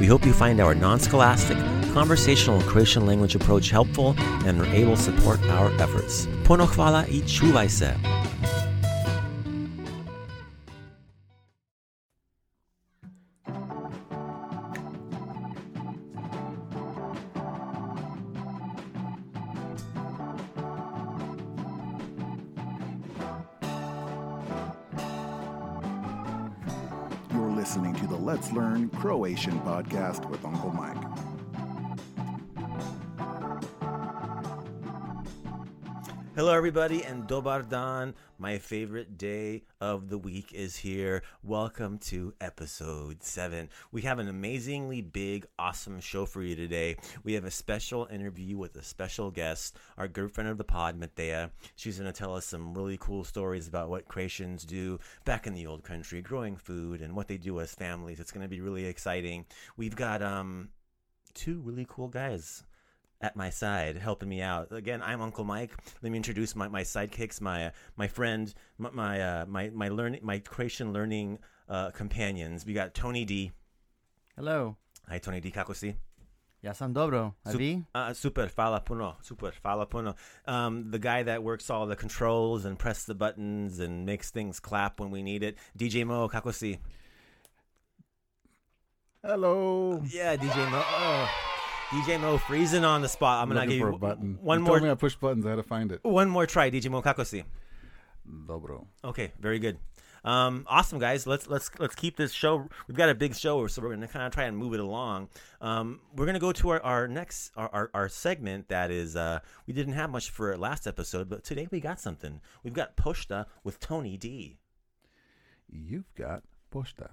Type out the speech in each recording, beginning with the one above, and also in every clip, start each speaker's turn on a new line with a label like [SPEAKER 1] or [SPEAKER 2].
[SPEAKER 1] We hope you find our non scholastic, conversational Croatian language approach helpful and are able to support our efforts. Puno hvala i čuvaj se. Everybody, and Dobardan, My favorite day of the week is here. Welcome to episode seven. We have an amazingly big, awesome show for you today. We have a special interview with a special guest, our good friend of the pod, Matea. She's going to tell us some really cool stories about what Croatians do back in the old country, growing food, and what they do as families. It's going to be really exciting. We've got um, two really cool guys at my side helping me out. Again, I'm Uncle Mike. Let me introduce my, my sidekicks, my uh, my friend, my my uh, my, my learning my Croatian learning uh, companions. We got Tony D.
[SPEAKER 2] Hello.
[SPEAKER 1] Hi Tony D. Kako si?
[SPEAKER 2] Ja sam dobro. A
[SPEAKER 1] Sup-
[SPEAKER 2] vi?
[SPEAKER 1] Uh, super, fala puno, super, fala puno. Um, the guy that works all the controls and press the buttons and makes things clap when we need it. DJ Mo, kako si?
[SPEAKER 3] Hello!
[SPEAKER 1] Yeah, DJ Mo. Oh. DJ Mo freezing on the spot. I'm gonna give
[SPEAKER 3] for
[SPEAKER 1] you
[SPEAKER 3] a button.
[SPEAKER 1] one
[SPEAKER 3] you
[SPEAKER 1] more
[SPEAKER 3] told me I push buttons. I had to find it.
[SPEAKER 1] one more try. DJ Mo, kako si?
[SPEAKER 3] Dobro.
[SPEAKER 1] Okay, very good. Um, awesome guys. Let's let's let's keep this show. We've got a big show, so we're gonna kind of try and move it along. Um, we're gonna go to our, our next our, our, our segment that is uh, we didn't have much for last episode, but today we got something. We've got Poshta with Tony D.
[SPEAKER 3] You've got Poshta.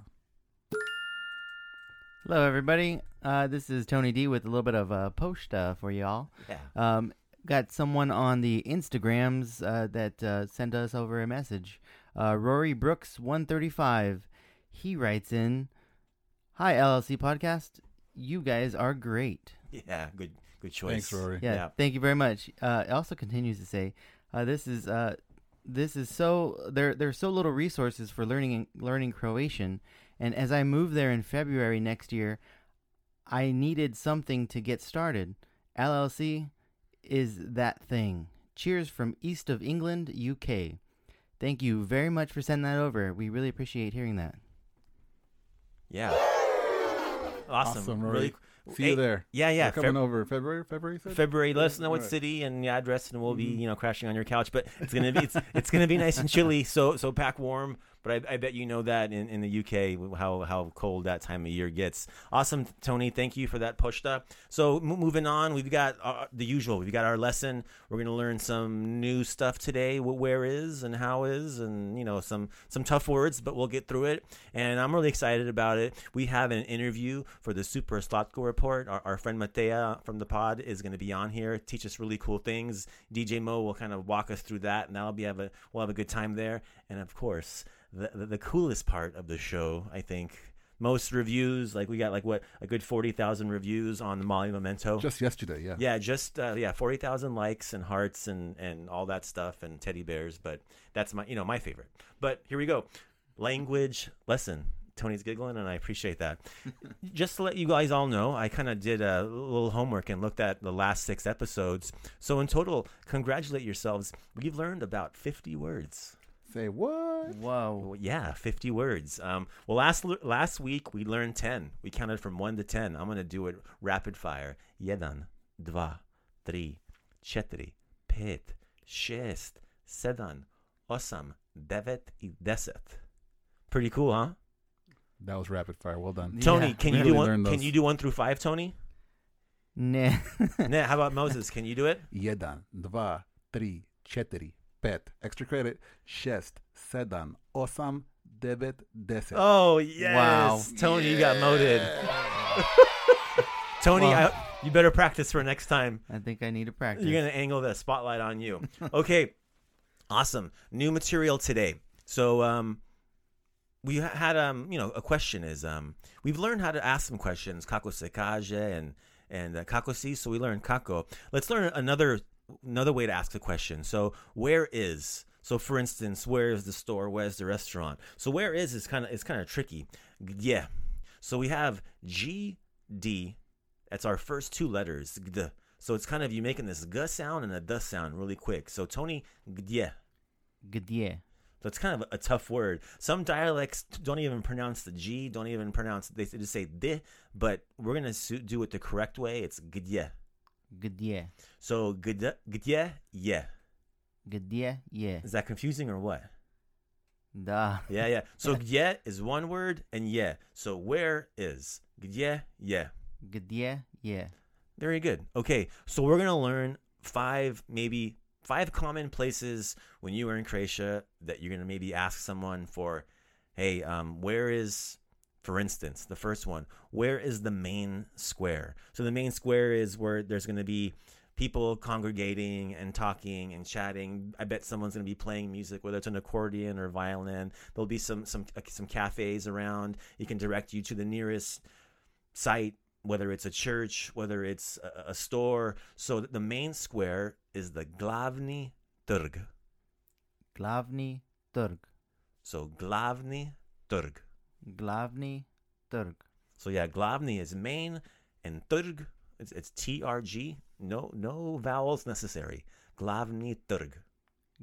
[SPEAKER 2] Hello, everybody. Uh, this is Tony D with a little bit of uh, post uh, for y'all.
[SPEAKER 1] Yeah.
[SPEAKER 2] Um, got someone on the Instagrams uh, that uh, sent us over a message. Uh, Rory Brooks, one thirty five. He writes in, "Hi LLC podcast. You guys are great.
[SPEAKER 1] Yeah, good good choice.
[SPEAKER 3] Thanks, Rory.
[SPEAKER 2] Yeah,
[SPEAKER 1] Yeah.
[SPEAKER 2] thank you very much." Uh, it also continues to say, uh, "This is uh, this is so there. There's so little resources for learning learning Croatian, and as I move there in February next year, I needed something to get started. LLC is that thing. Cheers from east of England, UK. Thank you very much for sending that over. We really appreciate hearing that.
[SPEAKER 1] Yeah. Awesome.
[SPEAKER 3] Awesome, Rory.
[SPEAKER 1] really.
[SPEAKER 3] See
[SPEAKER 1] Hey,
[SPEAKER 3] you there.
[SPEAKER 1] Yeah, yeah.
[SPEAKER 3] We're coming
[SPEAKER 1] Feb-
[SPEAKER 3] over February. February. you said?
[SPEAKER 1] February. Let us know what
[SPEAKER 3] Alright.
[SPEAKER 1] city and the address, and we'll be
[SPEAKER 3] Mhm.
[SPEAKER 1] you know crashing on your couch. But it's gonna be it's, it's gonna be nice and chilly. So so pack warm. But I, I bet you know that in, in the UK how how cold that time of year gets. Awesome, Tony. Thank you for that posta. So m- moving on, we've got uh, the usual. We've got our lesson. We're gonna learn some new stuff today. Where is and how is, and you know some some tough words, but we'll get through it. And I'm really excited about it. We have an interview for the Super Slatko report. Our, our friend Matea from the pod is going to be on here, teach us really cool things. DJ Mo will kind of walk us through that, and that'll be have a we'll have a good time there. And of course, the the, the coolest part of the show, I think. Most reviews, like we got like what a good forty thousand reviews on the Molly Memento.
[SPEAKER 3] Just yesterday, yeah.
[SPEAKER 1] Yeah, just uh, yeah, forty thousand likes and hearts and and all that stuff and teddy bears. But that's my you know my favorite. But here we go, language lesson. Tony's giggling, and I appreciate that. just to let you guys all know, I kind of did a little homework and looked at the last six episodes. So in total, congratulate yourselves. We've learned about fifty words.
[SPEAKER 3] Say what?
[SPEAKER 2] Whoa.
[SPEAKER 1] Well, yeah, 50 words. Um, well, last last week we learned 10. We counted from 1 to 10. I'm going to do it rapid fire. Jeden, dva, tri, četiri, pet, šest, sedam, osam, devet i deset. Pretty cool, huh?
[SPEAKER 3] That was rapid fire. Well done.
[SPEAKER 1] Tony,
[SPEAKER 2] Yeah.
[SPEAKER 1] can
[SPEAKER 3] We
[SPEAKER 1] you do one? Can you do one through five, Tony?
[SPEAKER 2] Nah.
[SPEAKER 1] nah, how about Moses? Can you do it?
[SPEAKER 3] Jedan, dva, tri, četiri, pet. Extra credit. Šest, sedam, osam, devet, deset.
[SPEAKER 1] Oh yes,
[SPEAKER 2] Wow.
[SPEAKER 1] Tony, you got moted. Tony,
[SPEAKER 2] Well-
[SPEAKER 1] I, you better practice for next time.
[SPEAKER 2] I think I need to practice.
[SPEAKER 1] You're gonna angle the spotlight on you. Okay, awesome. New material today. So um, we had um, you know, a question is um, we've learned how to ask some questions, kako se kaže and and uh, kako si. So we learned kako. Let's learn another another way to ask the question. So where is so for instance, where is the store? Where's the restaurant? So where is is kind of it's kind of tricky. Yeah. So we have G D. That's our first two letters. Gd. So it's kind of you making this g sound and a d sound really quick. So Tony, yeah.
[SPEAKER 2] Gdje.
[SPEAKER 1] So it's kind of a tough word. Some dialects don't even pronounce the G, don't even pronounce, they just say di, but we're going to do it the correct way. It's gdje.
[SPEAKER 2] Gdje.
[SPEAKER 1] So gdje, gdje, yeah.
[SPEAKER 2] Gdje je.
[SPEAKER 1] Is that confusing or what?
[SPEAKER 2] Da.
[SPEAKER 1] Yeah, yeah. So gdje is one word and yeah. So where is? Gdje, yeah.
[SPEAKER 2] Gdje je.
[SPEAKER 1] Very good. Okay, so we're gonna learn five, maybe five common places when you are in Croatia that you're gonna maybe ask someone for. Hey, um, where is, for instance, the first one? Where is the main square? So the main square is where there's gonna be people congregating and talking and chatting. I bet someone's gonna be playing music, whether it's an accordion or violin. There'll be some some uh, some cafes around. It can direct you to the nearest site whether it's a church, whether it's a, a store. So the main square is the Glavni Trg.
[SPEAKER 2] Glavni trg.
[SPEAKER 1] So Glavni Trg.
[SPEAKER 2] Glavni trg.
[SPEAKER 1] So yeah, Glavni is main, and Trg it's, it's T R G. No no vowels necessary. Glavni Trg.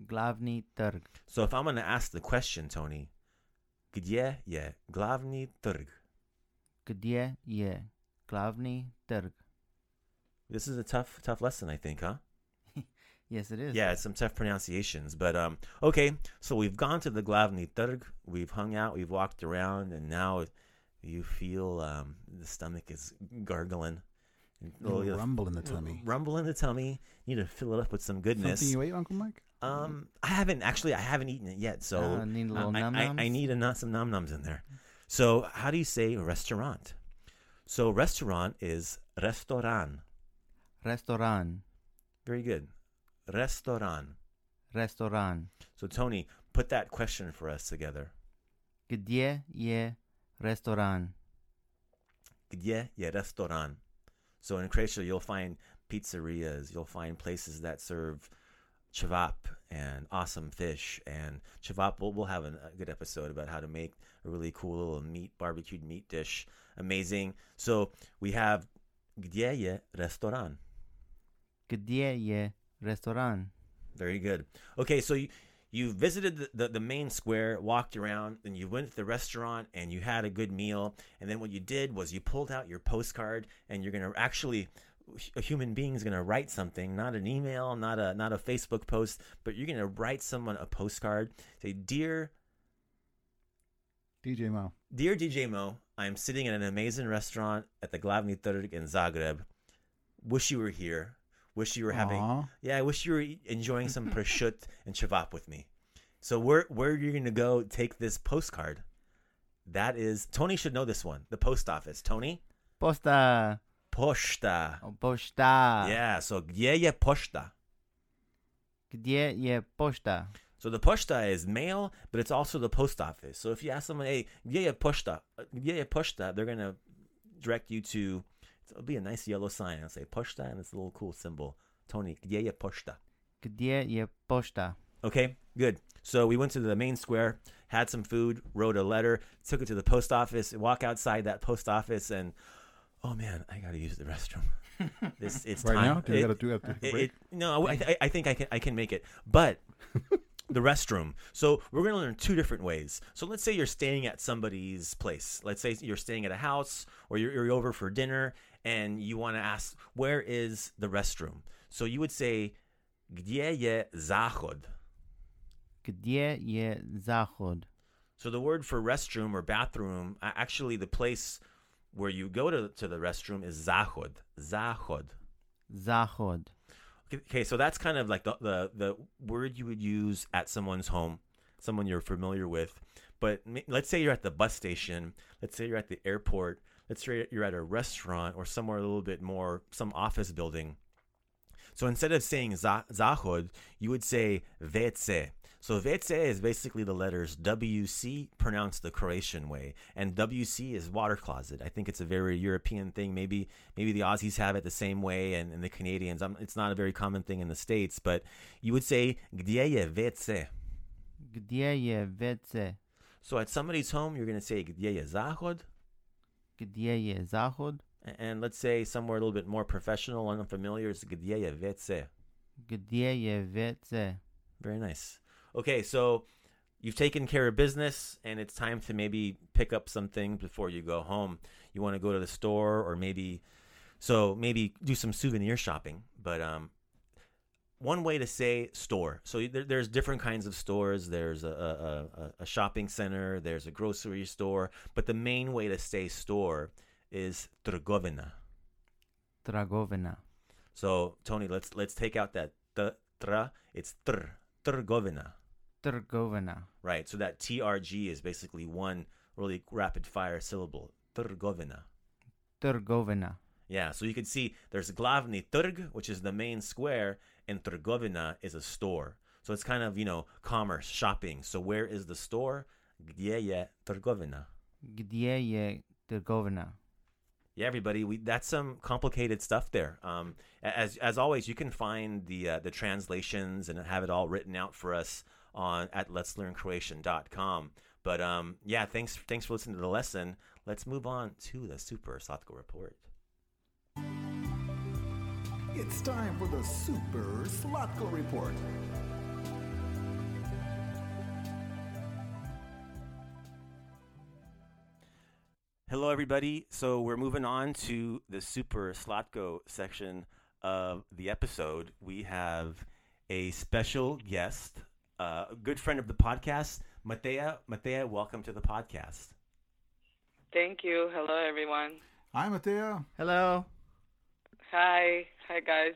[SPEAKER 2] Glavni trg.
[SPEAKER 1] So if I'm gonna ask the question, Tony, gdje je Glavni Trg?
[SPEAKER 2] Gdje je glavni trg?
[SPEAKER 1] This is a tough tough lesson, I think, huh?
[SPEAKER 2] Yes, it is.
[SPEAKER 1] Yeah, it's some tough pronunciations, but um, okay. So we've gone to the Glavni Trg. We've hung out. We've walked around, and now you feel um, the stomach is gargling. And
[SPEAKER 3] Little
[SPEAKER 1] little-
[SPEAKER 3] rumble in the tummy.
[SPEAKER 1] Rumble in the tummy. You need to fill it up with some goodness.
[SPEAKER 3] Something you ate, Uncle Mike?
[SPEAKER 1] Um, I haven't actually. I haven't eaten it yet, so
[SPEAKER 2] Ah, need a little
[SPEAKER 1] I, I, I need a, nut- some num nums in there. So how do you say restaurant? So restaurant is restaurant.
[SPEAKER 2] Restaurant.
[SPEAKER 1] Very good. Restaurant.
[SPEAKER 2] Restaurant.
[SPEAKER 1] So Tony, put that question for us together.
[SPEAKER 2] Gdje je restaurant?
[SPEAKER 1] Gdje je restaurant? So in Croatia, you'll find pizzerias. You'll find places that serve cevap and awesome fish. And cevap, we'll, we'll have an, a good episode about how to make a really cool little meat, barbecued meat dish. Amazing. So we have Gdje je restaurant?
[SPEAKER 2] Gdje je restaurant?
[SPEAKER 1] Very good. Okay, so you you visited the, the, the main square, walked around, and you went to the restaurant and you had a good meal. And then what you did was you pulled out your postcard and you're gonna actually a human being is gonna write something, not an email, not a not a Facebook post, but you're gonna write someone a postcard. Say, dear
[SPEAKER 3] DJ Mo.
[SPEAKER 1] Dear DJ Mo, I'm sitting in an amazing restaurant at the Glavni Trg in Zagreb. Wish you were here. Wish you were having.
[SPEAKER 3] Aw.
[SPEAKER 1] Yeah, I wish you were enjoying some prosciutto and chavap with me. So where where are you going to go take this postcard? That is Tony should know this one. The post office. Tony?
[SPEAKER 2] Posta.
[SPEAKER 1] Posta.
[SPEAKER 2] Oh, posta.
[SPEAKER 1] Yeah, so gdje je pošta?
[SPEAKER 2] Gdje je posta?
[SPEAKER 1] So the pošta is mail, but it's also the post office. So if you ask someone, hey, gdje je pošta? Gdje je pošta? They're going to direct you to, it'll be a nice yellow sign. It'll say pošta, and it's a little cool symbol. Tony, gdje je pošta?
[SPEAKER 2] Gdje je posta?
[SPEAKER 1] Okay, good. So we went to the main square, had some food, wrote a letter, took it to the post office, walk outside that post office, and oh man, I gotta use the restroom. This it's
[SPEAKER 3] Right
[SPEAKER 1] time.
[SPEAKER 3] now? Do you
[SPEAKER 1] It-
[SPEAKER 3] gotta do have to
[SPEAKER 1] it- it- no, I, I, I think I can I can make it, but the restroom. So we're gonna learn two different ways. So let's say you're staying at somebody's place. Let's say you're staying at a house or you're, you're over for dinner, and you want to ask where is the restroom. So you would say, gdje je zahod.
[SPEAKER 2] Gdje je zahod?
[SPEAKER 1] So the word for restroom or bathroom, actually the place where you go to, to the restroom is zahod. Zahod.
[SPEAKER 2] Zahod.
[SPEAKER 1] Okay, Okay, so that's kind of like the, the the word you would use at someone's home, someone you're familiar with. But let's say you're at the bus station. Let's say you're at the airport. Let's say you're at a restaurant or somewhere a little bit more, some office building. So instead of saying za- zahod, you would say WC. So WC is basically the letters WC pronounced the Croatian way, and WC is water closet. I think it's a very European thing. Maybe maybe the Aussies have it the same way, and, and the Canadians. Um it's not a very common thing in the states, but you would say gdje je WC.
[SPEAKER 2] Gdje je WC?
[SPEAKER 1] So at somebody's home, you're going to say gdje je zahod,
[SPEAKER 2] Gdje je
[SPEAKER 1] zahod? and let's say somewhere a little bit more professional and unfamiliar is gdje je WC.
[SPEAKER 2] Gdje je WC?
[SPEAKER 1] Very nice. Okay, so you've taken care of business and it's time to maybe pick up some things before you go home. You want to go to the store or maybe so maybe do some souvenir shopping, but um one way to say store. So there, there's different kinds of stores. There's a, a, a, a shopping center. There's a grocery store. But the main way to say store is trgovina.
[SPEAKER 2] Dragovina.
[SPEAKER 1] So Tony, let's let's take out that the tra. It's tr trgovina.
[SPEAKER 2] Trgovina.
[SPEAKER 1] Right. So that TRG is basically one really rapid fire syllable. Trgovina.
[SPEAKER 2] Trgovina.
[SPEAKER 1] Yeah. So you can see there's Glavni Trg, which is the main square, and Trgovina is a store. So it's kind of, you know, commerce, shopping. So where is the store? Gdje je Trgovina?
[SPEAKER 2] Gdje je Trgovina?
[SPEAKER 1] Yeah, everybody, we that's some complicated stuff there. Um, as as always, you can find the uh, the translations and have it all written out for us on at let'slearncroatian.com. But um, yeah, thanks thanks for listening to the lesson. Let's move on to the Super Slatko report.
[SPEAKER 4] It's time for the Super Slatko Report.
[SPEAKER 1] Hello, everybody. So we're moving on to the Super Slatko section of the episode. We have a special guest, uh, a good friend of the podcast, Matea. Matea, welcome to the podcast.
[SPEAKER 5] Thank you. Hello, everyone.
[SPEAKER 3] Hi, Mateo.
[SPEAKER 2] Hello.
[SPEAKER 5] Hi. Hi, guys.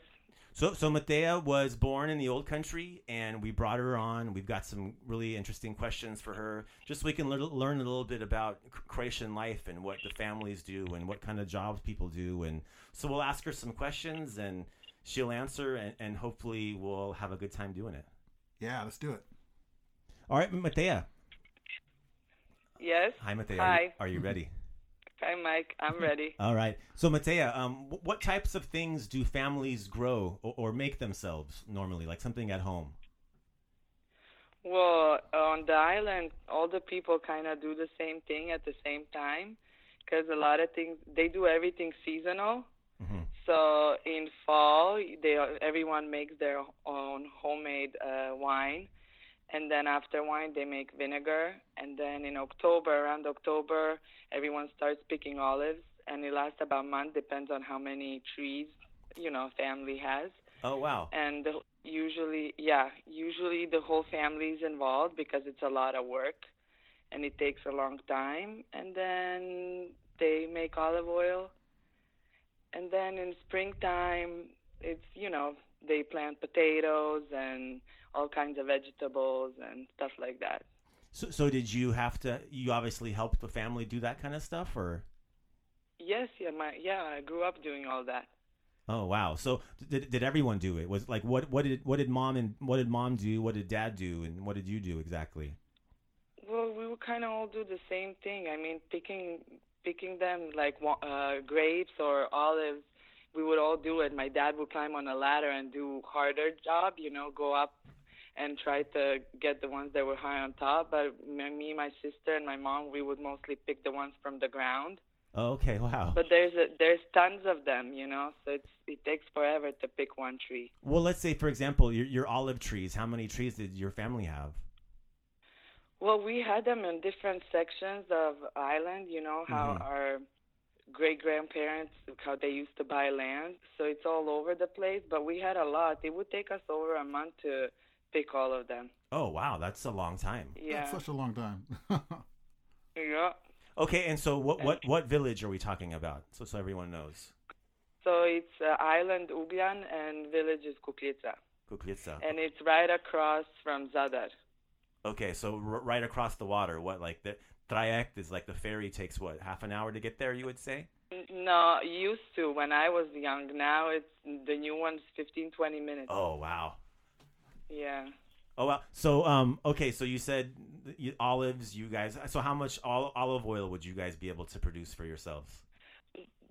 [SPEAKER 1] So, so Matea was born in the old country, and we brought her on. We've got some really interesting questions for her, just so we can lear- learn a little bit about Croatian life and what the families do and what kind of jobs people do. And so we'll ask her some questions, and she'll answer, and, and hopefully we'll have a good time doing it.
[SPEAKER 3] Yeah, let's do it.
[SPEAKER 1] All right, Matea.
[SPEAKER 5] Yes.
[SPEAKER 1] Hi, Matea. Are you,
[SPEAKER 5] Hi.
[SPEAKER 1] are you ready?
[SPEAKER 5] Hi, Mike. I'm ready.
[SPEAKER 1] All right. So, Matea, um, what types of things do families grow or, or make themselves normally, like something at home?
[SPEAKER 5] Well, on the island, all the people kind of do the same thing at the same time because a lot of things, they do everything seasonal.
[SPEAKER 1] Mhm.
[SPEAKER 5] So in fall, they everyone makes their own homemade uh, wine, and then after wine they make vinegar, and then in October, around October, everyone starts picking olives, and it lasts about a month, depends on how many trees, you know, family has,
[SPEAKER 1] Oh, wow.
[SPEAKER 5] and the, usually, yeah, usually the whole family is involved because it's a lot of work, and it takes a long time. And then they make olive oil. And then in springtime, it's, you know, they plant potatoes and all kinds of vegetables and stuff like that.
[SPEAKER 1] So, so did you have to? You obviously helped the family do that kind of stuff, or?
[SPEAKER 5] Yes, yeah, my yeah, I grew up doing all that.
[SPEAKER 1] Oh wow! So did, did everyone do it? Was like what what did what did mom and what did mom do? What did dad do? And what did you do exactly?
[SPEAKER 5] Well, we would kind of all do the same thing. I mean, picking picking them like uh, grapes or olives. We would all do it. My dad would climb on a ladder and do harder job. You know, go up and try to get the ones that were high on top. But me, my sister, and my mom, we would mostly pick the ones from the ground.
[SPEAKER 1] Oh, okay, wow.
[SPEAKER 5] But there's a, there's tons of them, you know, so it's it takes forever to pick one tree.
[SPEAKER 1] Well, let's say for example, your your olive trees. How many trees did your family have?
[SPEAKER 5] Well, we had them in different sections of island. You know how mm-hmm. our great grandparents how they used to buy land, so it's all over the place. But we had a lot. It would take us over a month to pick all of them.
[SPEAKER 1] Oh wow, that's a long time.
[SPEAKER 5] Yeah,
[SPEAKER 3] that's such a long time.
[SPEAKER 5] yeah.
[SPEAKER 1] Okay, and so what what what village are we talking about? So so everyone knows.
[SPEAKER 5] So it's uh, island Ugljan and village is Kukljica.
[SPEAKER 1] Kukljica.
[SPEAKER 5] And it's right across from Zadar.
[SPEAKER 1] Okay, so r- right across the water. What like the traject is like the ferry takes what half an hour to get there? You would say.
[SPEAKER 5] No, used to when I was young. Now it's the new one's 15, 20 minutes.
[SPEAKER 1] Oh wow.
[SPEAKER 5] Yeah.
[SPEAKER 1] Oh wow. So um okay, so you said you, olives, you guys. So how much all, olive oil would you guys be able to produce for yourselves?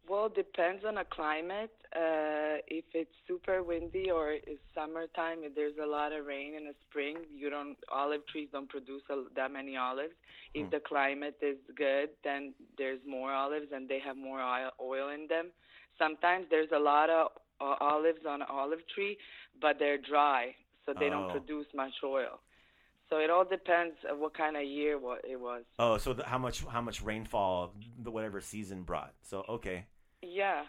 [SPEAKER 5] Well, depends on the climate. Uh, if it's super windy or it's summertime, if there's a lot of rain in the spring, you don't olive trees don't produce a, that many olives. If mm. the climate is good, then there's more olives and they have more oil, oil in them. Sometimes there's a lot of uh, olives on an olive tree, but they're dry so they oh. don't produce much oil. So it all depends on what kind of year what it was.
[SPEAKER 1] Oh, so the, how much how much rainfall the whatever season brought. So okay.
[SPEAKER 5] Yeah.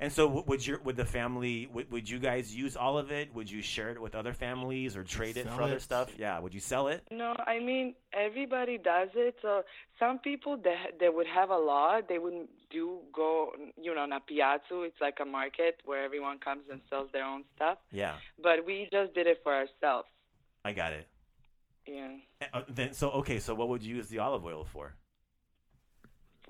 [SPEAKER 1] And so would your would the family would, would you guys use all of it? Would you share it with other families or trade it for it. other stuff? Yeah, would you sell it?
[SPEAKER 5] No, I mean everybody does it. So some people that they would have a lot, they would do go you know on a piazza. It's like a market where everyone comes and sells their own stuff.
[SPEAKER 1] Yeah.
[SPEAKER 5] But we just did it for ourselves.
[SPEAKER 1] I got it.
[SPEAKER 5] Yeah.
[SPEAKER 1] Uh, then so okay, so what would you use the olive oil for?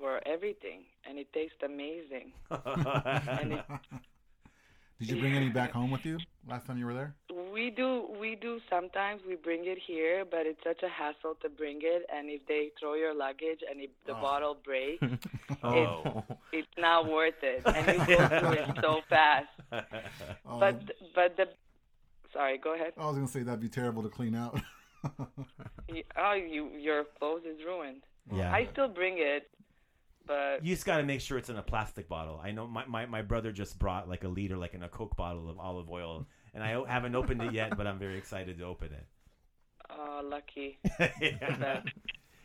[SPEAKER 5] For everything, and it tastes amazing. it,
[SPEAKER 3] Did you bring any back home with you last time you were there?
[SPEAKER 5] We do. We do sometimes. We bring it here, but it's such a hassle to bring it. And if they throw your luggage and if the oh. bottle breaks, oh. it's, it's not worth it. And you go through it so fast. Um, but but the sorry, go ahead.
[SPEAKER 3] I was gonna say that'd be terrible to clean out.
[SPEAKER 5] oh, you your clothes is ruined.
[SPEAKER 1] Yeah.
[SPEAKER 5] I still bring it but
[SPEAKER 1] you just got to make sure it's in a plastic bottle. I know my, my, my brother just brought like a liter, like in a Coke bottle of olive oil, and I haven't opened it yet, but I'm very excited to open it.
[SPEAKER 5] Oh, lucky.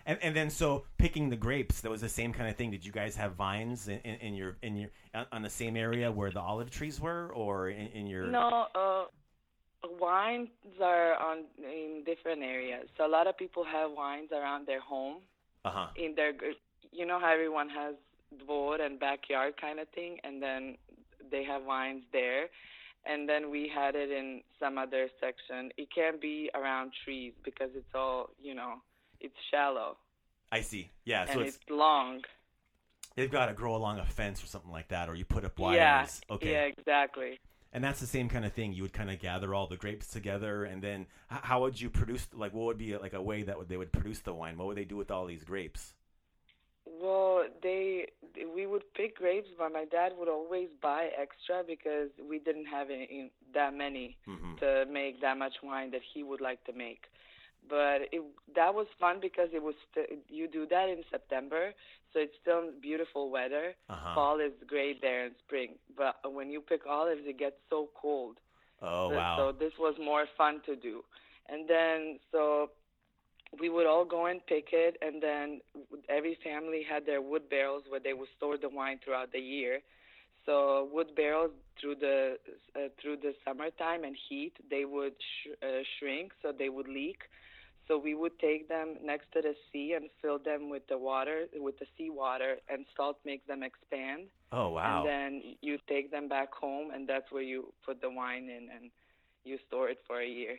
[SPEAKER 1] and and then so picking the grapes, that was the same kind of thing. Did you guys have vines in, in, in your in your on the same area where the olive trees were, or in, in your?
[SPEAKER 5] No, uh, wines are on in different areas. So a lot of people have wines around their home.
[SPEAKER 1] Uh-huh.
[SPEAKER 5] In their you know how everyone has dvor and backyard kind of thing, and then they have wines there. And then we had it in some other section. It can't be around trees because it's all, you know, it's shallow.
[SPEAKER 1] I see. Yeah,
[SPEAKER 5] and
[SPEAKER 1] so
[SPEAKER 5] it's, it's long.
[SPEAKER 1] They've got to grow along a fence or something like that, or you put up wires.
[SPEAKER 5] Yeah,
[SPEAKER 1] okay.
[SPEAKER 5] Yeah, exactly.
[SPEAKER 1] And that's the same kind of thing. You would kind of gather all the grapes together, and then how would you produce? Like, what would be like a way that would, they would produce the wine? What would they do with all these grapes?
[SPEAKER 5] Well, they we would pick grapes, but my dad would always buy extra because we didn't have any, that many
[SPEAKER 1] mm-hmm.
[SPEAKER 5] to make that much wine that he would like to make. But it, that was fun because it was st- you do that in September, so it's still beautiful weather.
[SPEAKER 1] Uh-huh.
[SPEAKER 5] Fall is great there in spring, but when you pick olives, it gets so cold.
[SPEAKER 1] Oh
[SPEAKER 5] so,
[SPEAKER 1] wow!
[SPEAKER 5] So this was more fun to do, and then so we would all go and pick it, and then every family had their wood barrels where they would store the wine throughout the year. So wood barrels through the uh, through the summertime and heat, they would sh- uh, shrink, so they would leak. So we would take them next to the sea and fill them with the water, with the seawater, and salt makes them expand.
[SPEAKER 1] Oh wow.
[SPEAKER 5] And then you take them back home, and that's where you put the wine in, and you store it for a year.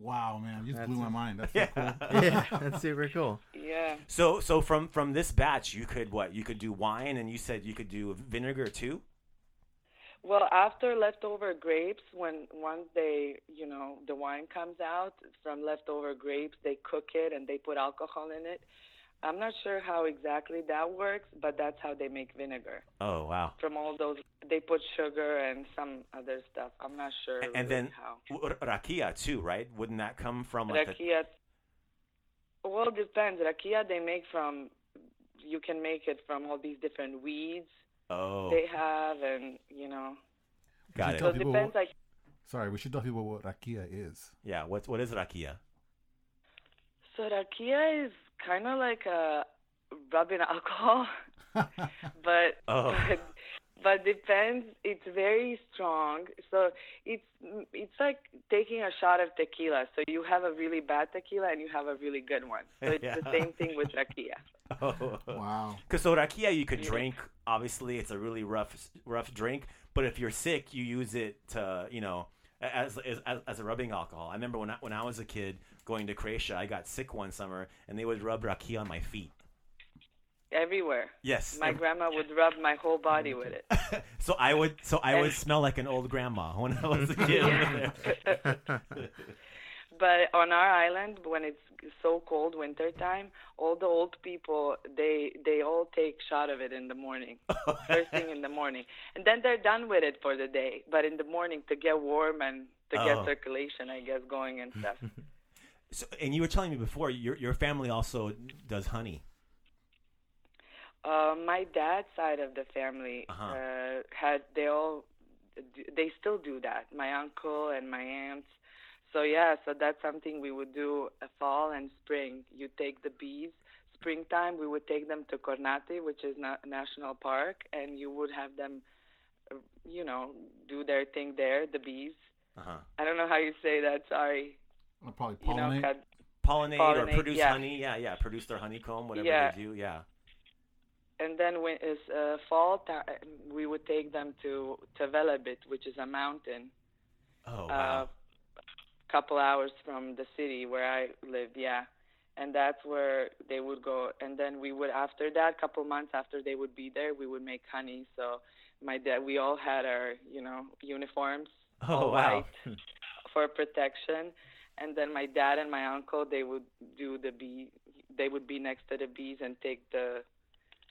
[SPEAKER 3] Wow, man, you just
[SPEAKER 2] That's
[SPEAKER 3] blew my mind. That's so
[SPEAKER 1] Yeah.
[SPEAKER 3] cool.
[SPEAKER 2] yeah, that's super cool.
[SPEAKER 5] Yeah.
[SPEAKER 1] So so from from this batch, you could what? You could do wine, and you said you could do vinegar too.
[SPEAKER 5] Well, after leftover grapes, when once they, you know, the wine comes out from leftover grapes, they cook it and they put alcohol in it. I'm not sure how exactly that works, but that's how they make vinegar.
[SPEAKER 1] Oh wow.
[SPEAKER 5] From all those, they put sugar and some other stuff. I'm not sure.
[SPEAKER 1] And, and
[SPEAKER 5] really
[SPEAKER 1] then
[SPEAKER 5] how.
[SPEAKER 1] rakia too, right? Wouldn't that come from like the,
[SPEAKER 5] Rakia. Well, it depends. Rakia they make from. You can make it from all these different weeds
[SPEAKER 1] oh
[SPEAKER 5] they have, and you know.
[SPEAKER 1] got
[SPEAKER 3] should
[SPEAKER 1] it.
[SPEAKER 5] So it depends.
[SPEAKER 3] what-
[SPEAKER 5] Like
[SPEAKER 3] Sorry, we should tell people what rakia is.
[SPEAKER 1] Yeah. What what is rakia?
[SPEAKER 5] So rakia is kind of like a rubbing alcohol, but
[SPEAKER 1] Oh.
[SPEAKER 5] but, but depends. It's very strong. So it's it's like taking a shot of tequila. So you have a really bad tequila and you have a really good one. So it's the same thing with rakia.
[SPEAKER 1] Oh.
[SPEAKER 3] wow.
[SPEAKER 1] Because so rakia you could drink. Obviously, it's a really rough rough drink. But if you're sick, you use it to you know as as, as a rubbing alcohol. I remember when I, when I was a kid going to Croatia, I got sick one summer, and they would rub rakia on my feet.
[SPEAKER 5] Everywhere.
[SPEAKER 1] Yes.
[SPEAKER 5] My grandma would rub my whole body with it.
[SPEAKER 1] so I would so I would smell like an old grandma when I was a kid.
[SPEAKER 5] But on our island, when it's so cold winter time, all the old people they they all take shot of it in the morning, first thing in the morning, and then they're done with it for the day. But in the morning to get warm and to
[SPEAKER 1] Oh.
[SPEAKER 5] get circulation, I guess, going and stuff.
[SPEAKER 1] So, and you were telling me before your your family also does honey.
[SPEAKER 5] Uh, my dad's side of the family
[SPEAKER 1] Uh-huh.
[SPEAKER 5] uh, had they all they still do that. My uncle and my aunts. So yeah, so that's something we would do fall and spring. You take the bees. Springtime, we would take them to Kornati, which is na- national park, and you would have them, uh, you know, do their thing there. The bees.
[SPEAKER 1] Uh-huh.
[SPEAKER 5] I don't know how you say that. Sorry.
[SPEAKER 3] I'll probably
[SPEAKER 5] You know,
[SPEAKER 3] pollinate.
[SPEAKER 5] cut-
[SPEAKER 1] Pollinate, or produce
[SPEAKER 5] yeah.
[SPEAKER 1] honey. Yeah, yeah. Produce their honeycomb, whatever
[SPEAKER 5] Yeah.
[SPEAKER 1] they do. Yeah.
[SPEAKER 5] and then when it's uh, fall time, we would take them to to Velebit, which is a mountain.
[SPEAKER 1] Oh
[SPEAKER 5] uh,
[SPEAKER 1] wow.
[SPEAKER 5] couple hours from the city where I lived, yeah. And that's where they would go. And then we would, after that, couple months after they would be there, we would make honey. So my dad, we all had our, you know, uniforms,
[SPEAKER 1] oh
[SPEAKER 5] all
[SPEAKER 1] wow.
[SPEAKER 5] white for protection. And then my dad and my uncle, they would do the bee. They would be next to the bees and take the,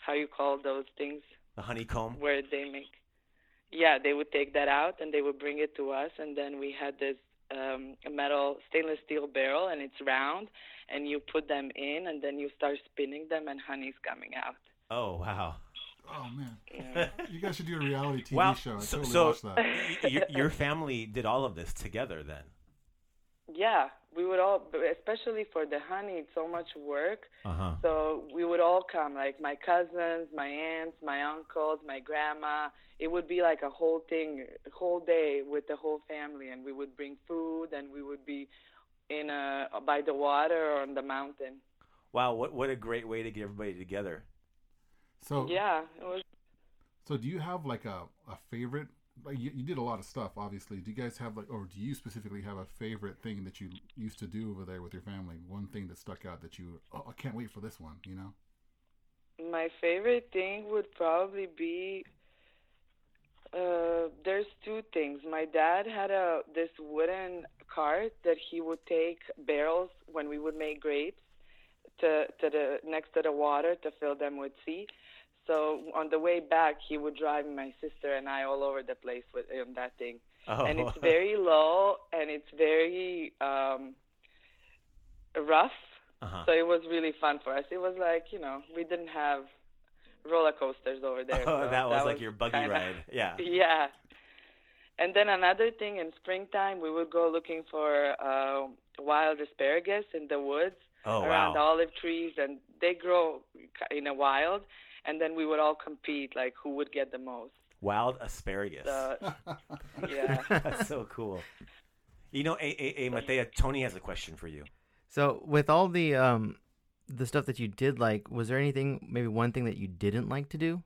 [SPEAKER 5] how you call those things
[SPEAKER 1] The honeycomb.
[SPEAKER 5] where they make yeah they would take that out and they would bring it to us and then we had this um a metal stainless steel barrel and it's round and you put them in and then you start spinning them and honey's coming out
[SPEAKER 1] Oh wow.
[SPEAKER 3] oh man,
[SPEAKER 5] yeah.
[SPEAKER 3] you guys should do a reality TV
[SPEAKER 1] Wow.
[SPEAKER 3] show. I
[SPEAKER 1] So,
[SPEAKER 3] totally
[SPEAKER 1] so
[SPEAKER 3] watch that.
[SPEAKER 1] y- your, your family did all of this together then.
[SPEAKER 5] Yeah we would all especially for the honey it's so much work
[SPEAKER 1] Uh huh.
[SPEAKER 5] so we would all come like my cousins my aunts my uncles my grandma it would be like a whole thing whole day with the whole family and we would bring food and we would be in a by the water or on the mountain
[SPEAKER 1] Wow. What what a great way to get everybody together.
[SPEAKER 3] So
[SPEAKER 5] yeah it was
[SPEAKER 3] So do you have like a, a favorite? Like you, you did a lot of stuff, obviously. Do you guys have like, or do you specifically have a favorite thing that you used to do over there with your family? One thing that stuck out that you, oh, I can't wait for this one. You know?
[SPEAKER 5] my favorite thing would probably be uh there's two things my dad had a this wooden cart that he would take barrels when we would make grapes to to the next to the water to fill them with sea so on the way back he would drive my sister and i all over the place with on that thing
[SPEAKER 1] Oh.
[SPEAKER 5] and it's very low and it's very um rough
[SPEAKER 1] uh-huh.
[SPEAKER 5] so it was really fun for us. It was like, you know, we didn't have roller coasters over there.
[SPEAKER 1] Oh,
[SPEAKER 5] so
[SPEAKER 1] that was like your buggy
[SPEAKER 5] kinda-
[SPEAKER 1] ride. Yeah.
[SPEAKER 5] Yeah. And then another thing in springtime, we would go looking for uh, wild asparagus in the woods
[SPEAKER 1] Oh
[SPEAKER 5] around
[SPEAKER 1] wow.
[SPEAKER 5] olive trees, and they grow in a wild. And then we would all compete, like who would get the most.
[SPEAKER 1] Wild asparagus.
[SPEAKER 5] So, yeah.
[SPEAKER 1] That's so cool. You know, a, a, a Matea, Tony has a question for you.
[SPEAKER 2] So with all the um the stuff that you did like, was there anything maybe one thing that you didn't like to do?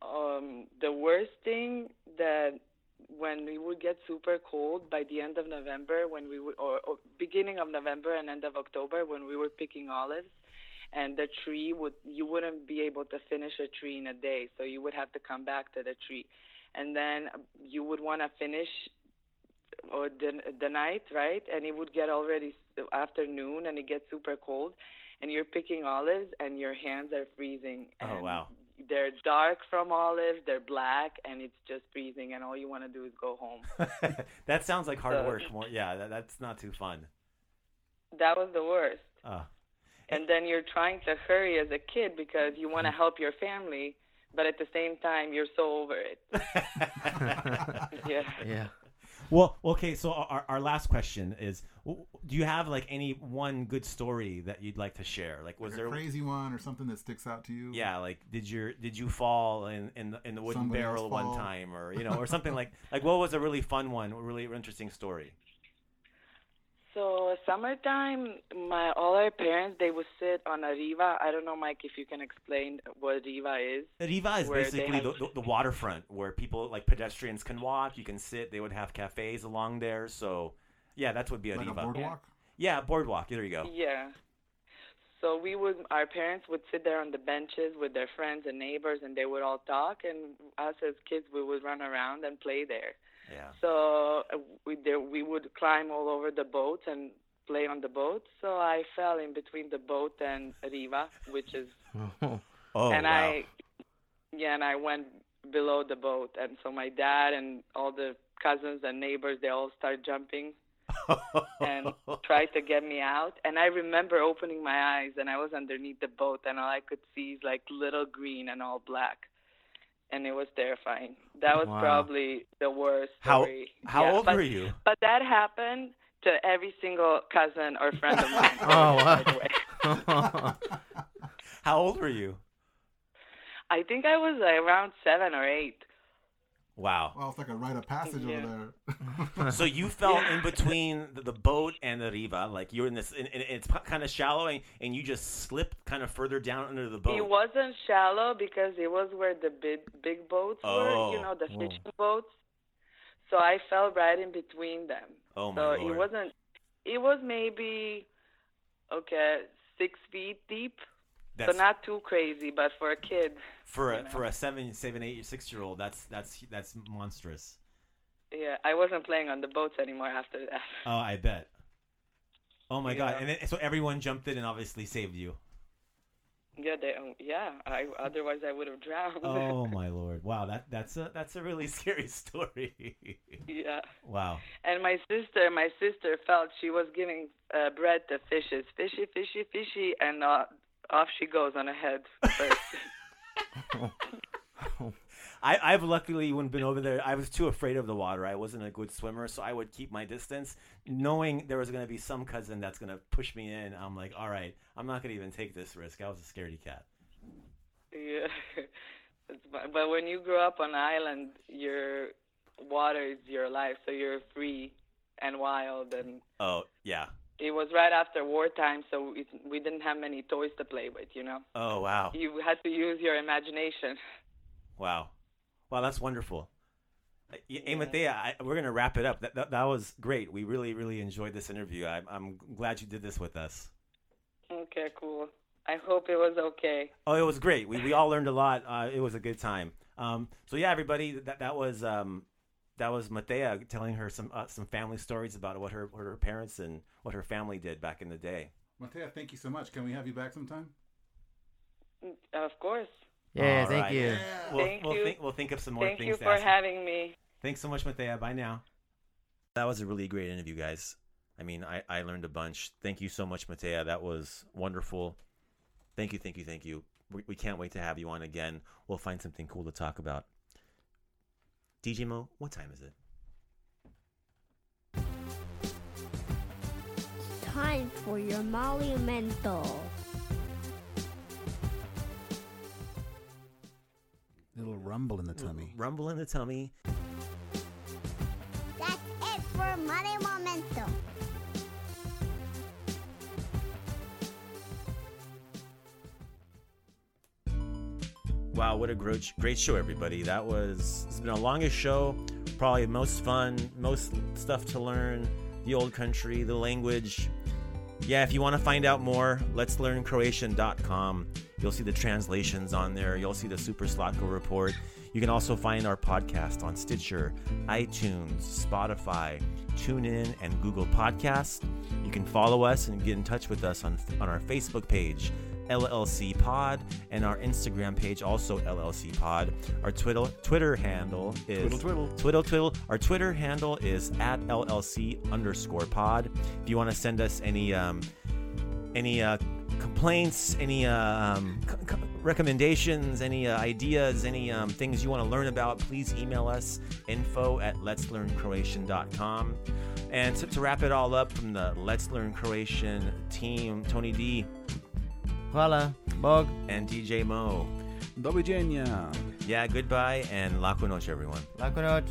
[SPEAKER 5] Um, the worst thing that when we would get super cold by the end of November, when we would, or, or beginning of November and end of October, when we were picking olives, and the tree would, you wouldn't be able to finish a tree in a day, so you would have to come back to the tree, and then you would want to finish or the the night, right? And it would get already afternoon, and it gets super cold, and you're picking olives, and your hands are freezing.
[SPEAKER 1] Oh,
[SPEAKER 5] and
[SPEAKER 1] wow.
[SPEAKER 5] They're dark from olives, they're black, and it's just freezing, and all you want to do is go home.
[SPEAKER 1] that sounds like hard
[SPEAKER 5] So-
[SPEAKER 1] work. More, yeah, that, that's not too fun.
[SPEAKER 5] that was the worst.
[SPEAKER 1] Uh,
[SPEAKER 5] And then you're trying to hurry as a kid because you want to help your family, but at the same time you're so over it. Yeah.
[SPEAKER 2] Yeah.
[SPEAKER 1] well, okay. So our, our last question is: Do you have like any one good story that you'd like to share? Like, was
[SPEAKER 3] Like
[SPEAKER 1] there?
[SPEAKER 3] a crazy one or something that sticks out to you?
[SPEAKER 1] Yeah, like did you did you fall in in the, in the wooden
[SPEAKER 3] Somebody
[SPEAKER 1] barrel one time, or you know, or something like like what was a really fun one, a really interesting story?
[SPEAKER 5] So summertime, my all our parents they would sit on a riva. I don't know, Mike, if you can explain what riva is.
[SPEAKER 1] Riva is basically
[SPEAKER 5] have-
[SPEAKER 1] the, the, the waterfront where people like pedestrians can walk. You can sit. They would have cafes along there. So, yeah, that's would be a
[SPEAKER 3] Like a
[SPEAKER 1] Riva.
[SPEAKER 3] boardwalk?
[SPEAKER 1] Yeah, boardwalk. There you go.
[SPEAKER 5] Yeah. So we would, our parents would sit there on the benches with their friends and neighbors, and they would all talk, and us as kids we would run around and play there.
[SPEAKER 1] Yeah.
[SPEAKER 5] So uh, we there, we would climb all over the boat and play on the boat. So I fell in between the boat and Riva, which is,
[SPEAKER 1] Oh
[SPEAKER 5] and
[SPEAKER 1] wow.
[SPEAKER 5] I, yeah, and I went below the boat, and so my dad and all the cousins and neighbors they all start jumping and tried to get me out. And I remember opening my eyes, and I was underneath the boat, and all I could see is like little green and all black, and it was terrifying. That was
[SPEAKER 2] Wow.
[SPEAKER 5] probably the worst
[SPEAKER 1] how
[SPEAKER 5] story.
[SPEAKER 1] how
[SPEAKER 5] Yeah,
[SPEAKER 1] old
[SPEAKER 5] but,
[SPEAKER 1] were you?
[SPEAKER 5] But that happened to every single cousin or friend of mine.
[SPEAKER 2] Oh, wow.
[SPEAKER 1] How old were you?
[SPEAKER 5] I think I was around seven or eight.
[SPEAKER 1] Wow.
[SPEAKER 3] Well, it's like a rite of passage
[SPEAKER 5] Yeah.
[SPEAKER 3] over there.
[SPEAKER 1] So you fell in between the, the boat and the riva, like you're in this, and, and it's kind of shallow, and, and you just slipped kind of further down under the boat.
[SPEAKER 5] It wasn't shallow because it was where the big big boats were,
[SPEAKER 1] Oh.
[SPEAKER 5] you know, the
[SPEAKER 2] Whoa.
[SPEAKER 5] fishing boats. So I fell right in between them.
[SPEAKER 1] oh my
[SPEAKER 5] so
[SPEAKER 1] lord!
[SPEAKER 5] it wasn't. It was maybe okay six feet deep.
[SPEAKER 1] That's
[SPEAKER 5] so not too crazy, but for a kid,
[SPEAKER 1] for a
[SPEAKER 5] you know.
[SPEAKER 1] for a seven, seven, eight, six year old. That's that's that's monstrous.
[SPEAKER 5] yeah, I wasn't playing on the boats anymore after that.
[SPEAKER 1] Oh, I bet. Oh my god! And then, so everyone jumped in and obviously saved you.
[SPEAKER 5] yeah, they, um, yeah. I otherwise I would have drowned.
[SPEAKER 1] Oh my lord! Wow, that that's a that's a really scary story.
[SPEAKER 5] yeah.
[SPEAKER 1] wow.
[SPEAKER 5] And my sister, my sister felt she was giving uh, bread to fishes, fishy, fishy, fishy, and uh, off she goes on her head first.
[SPEAKER 1] I, I've luckily when been over there, I was too afraid of the water. I wasn't a good swimmer, so I would keep my distance, knowing there was going to be some cousin that's going to push me in. I'm like, all right, I'm not going to even take this risk. I was a scaredy cat.
[SPEAKER 5] yeah. But when you grow up on an island, your water is your life, so you're free and wild. And
[SPEAKER 1] Oh yeah.
[SPEAKER 5] It was right after wartime, so it, we didn't have many toys to play with. You know,
[SPEAKER 1] Oh wow.
[SPEAKER 5] you had to use your imagination.
[SPEAKER 1] Wow. Wow, that's wonderful. Uh, y- Hey, Matea, I, we're going to wrap it up. That, that, that was great. We really, really enjoyed this interview. I, I'm glad you did this with us.
[SPEAKER 5] Okay, cool. I hope it was okay.
[SPEAKER 1] Oh, it was great. We, we all learned a lot. Uh, it was a good time. Um, so yeah, everybody, that that was um, that was Matea telling her some uh, some family stories about what her what her parents and what her family did back in the day.
[SPEAKER 3] Matea, thank you so much. Can we have you back sometime?
[SPEAKER 5] Of course.
[SPEAKER 2] Yeah,
[SPEAKER 1] All
[SPEAKER 2] thank
[SPEAKER 1] right.
[SPEAKER 2] you.
[SPEAKER 1] We'll,
[SPEAKER 5] Thank
[SPEAKER 1] we'll
[SPEAKER 5] you.
[SPEAKER 1] think we'll think of some more
[SPEAKER 5] Thank
[SPEAKER 1] things.
[SPEAKER 5] you
[SPEAKER 1] to
[SPEAKER 5] for
[SPEAKER 1] ask.
[SPEAKER 5] having me.
[SPEAKER 1] Thanks so much, Matea. Bye now. That was a really great interview, guys. I mean, I, I learned a bunch. Thank you so much, Matea. That was wonderful. Thank you, thank you, thank you. We, we can't wait to have you on again. We'll find something cool to talk about. DJ Mo, what time is it?
[SPEAKER 6] Time for your monumental.
[SPEAKER 3] Little rumble in the tummy.
[SPEAKER 1] Rumble in the tummy.
[SPEAKER 6] That's it for Money
[SPEAKER 1] Wow, what a great, great show, everybody. That was, it's been a longest show, probably most fun, most stuff to learn, the old country, the language. Yeah, if you want to find out more, let's learn Croatian.com. You'll see the translations on there. You'll see the Super Slatko report. You can also find our podcast on Stitcher, iTunes, Spotify, TuneIn, and Google Podcasts. You can follow us and get in touch with us on, on our Facebook page, LLC Pod, and our Instagram page, also LLC Pod. Our Twitter Twitter handle is
[SPEAKER 3] Twiddle, twiddle.
[SPEAKER 1] Twiddle Twiddle. Our Twitter handle is at LLC underscore Pod. If you want to send us any um, any uh, complaints, any uh, um, c- recommendations, any uh, ideas, any um, things you want to learn about, please email us info at letslearncroatian.com. And to, to wrap it all up from the Let's Learn Croatian team, Tony D
[SPEAKER 2] Hvala, Bog.
[SPEAKER 1] and DJ Mo.
[SPEAKER 3] Doviđenja.
[SPEAKER 1] Yeah, goodbye and laku noć, everyone.
[SPEAKER 2] Laku noć.